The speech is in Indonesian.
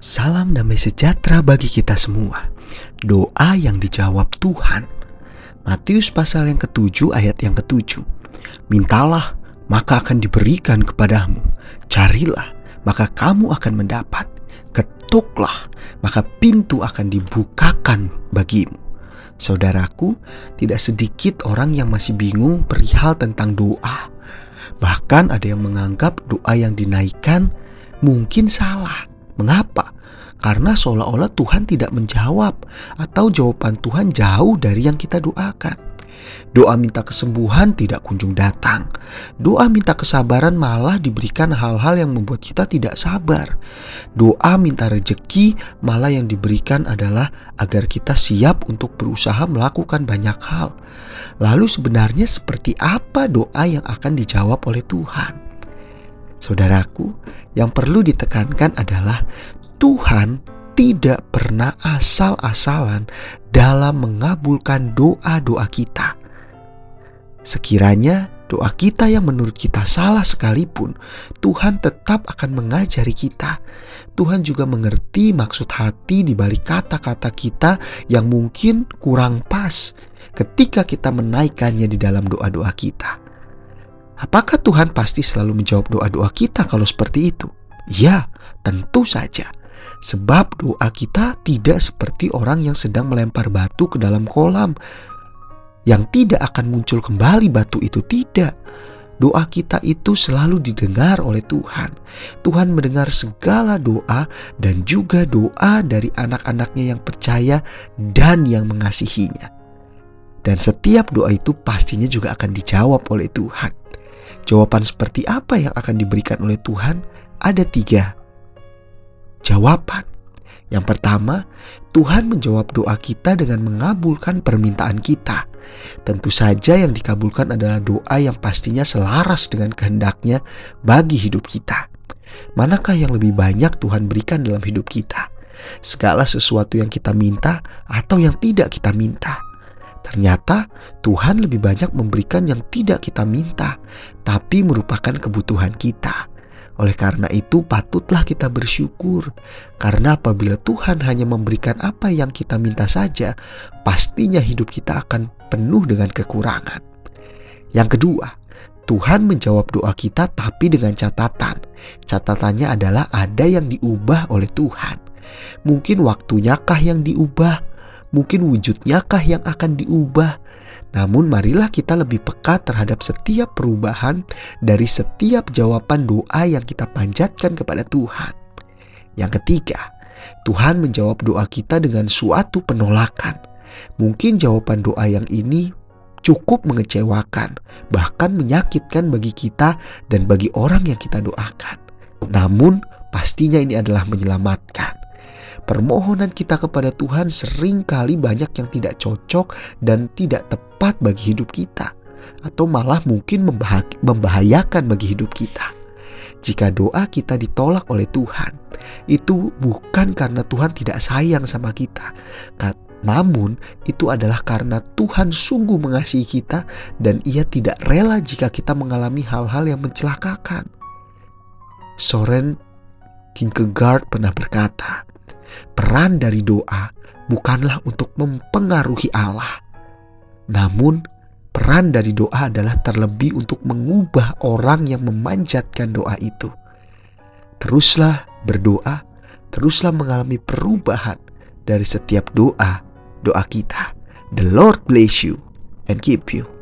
Salam damai sejahtera bagi kita semua. Doa yang dijawab Tuhan. Matius pasal yang ketujuh ayat yang ketujuh. Mintalah, maka akan diberikan kepadamu. Carilah, maka kamu akan mendapat. Ketuklah, maka pintu akan dibukakan bagimu. Saudaraku, tidak sedikit orang yang masih bingung perihal tentang doa. Bahkan ada yang menganggap doa yang dinaikkan mungkin salah Mengapa? Karena seolah-olah Tuhan tidak menjawab atau jawaban Tuhan jauh dari yang kita doakan. Doa minta kesembuhan tidak kunjung datang. Doa minta kesabaran malah diberikan hal-hal yang membuat kita tidak sabar. Doa minta rejeki malah yang diberikan adalah agar kita siap untuk berusaha melakukan banyak hal. Lalu sebenarnya seperti apa doa yang akan dijawab oleh Tuhan? Saudaraku, yang perlu ditekankan adalah Tuhan tidak pernah asal-asalan dalam mengabulkan doa-doa kita. Sekiranya doa kita yang menurut kita salah sekalipun, Tuhan tetap akan mengajari kita. Tuhan juga mengerti maksud hati di balik kata-kata kita yang mungkin kurang pas ketika kita menaikkannya di dalam doa-doa kita. Apakah Tuhan pasti selalu menjawab doa-doa kita kalau seperti itu? Ya, tentu saja. Sebab doa kita tidak seperti orang yang sedang melempar batu ke dalam kolam yang tidak akan muncul kembali batu itu tidak. Doa kita itu selalu didengar oleh Tuhan. Tuhan mendengar segala doa dan juga doa dari anak-anaknya yang percaya dan yang mengasihinya. Dan setiap doa itu pastinya juga akan dijawab oleh Tuhan. Jawaban seperti apa yang akan diberikan oleh Tuhan? Ada tiga jawaban. Yang pertama, Tuhan menjawab doa kita dengan mengabulkan permintaan kita. Tentu saja yang dikabulkan adalah doa yang pastinya selaras dengan kehendaknya bagi hidup kita. Manakah yang lebih banyak Tuhan berikan dalam hidup kita? Segala sesuatu yang kita minta atau yang tidak kita minta. Ternyata Tuhan lebih banyak memberikan yang tidak kita minta, tapi merupakan kebutuhan kita. Oleh karena itu, patutlah kita bersyukur, karena apabila Tuhan hanya memberikan apa yang kita minta saja, pastinya hidup kita akan penuh dengan kekurangan. Yang kedua, Tuhan menjawab doa kita, tapi dengan catatan. Catatannya adalah ada yang diubah oleh Tuhan. Mungkin waktunyakah yang diubah, mungkin wujudnyakah yang akan diubah. Namun marilah kita lebih peka terhadap setiap perubahan dari setiap jawaban doa yang kita panjatkan kepada Tuhan. Yang ketiga, Tuhan menjawab doa kita dengan suatu penolakan. Mungkin jawaban doa yang ini cukup mengecewakan, bahkan menyakitkan bagi kita dan bagi orang yang kita doakan. Namun, pastinya ini adalah menyelamatkan permohonan kita kepada Tuhan sering kali banyak yang tidak cocok dan tidak tepat bagi hidup kita atau malah mungkin membahayakan bagi hidup kita. Jika doa kita ditolak oleh Tuhan, itu bukan karena Tuhan tidak sayang sama kita, namun itu adalah karena Tuhan sungguh mengasihi kita dan ia tidak rela jika kita mengalami hal-hal yang mencelakakan. Soren Kierkegaard pernah berkata, Peran dari doa bukanlah untuk mempengaruhi Allah, namun peran dari doa adalah terlebih untuk mengubah orang yang memanjatkan doa itu. Teruslah berdoa, teruslah mengalami perubahan dari setiap doa doa kita. The Lord bless you and keep you.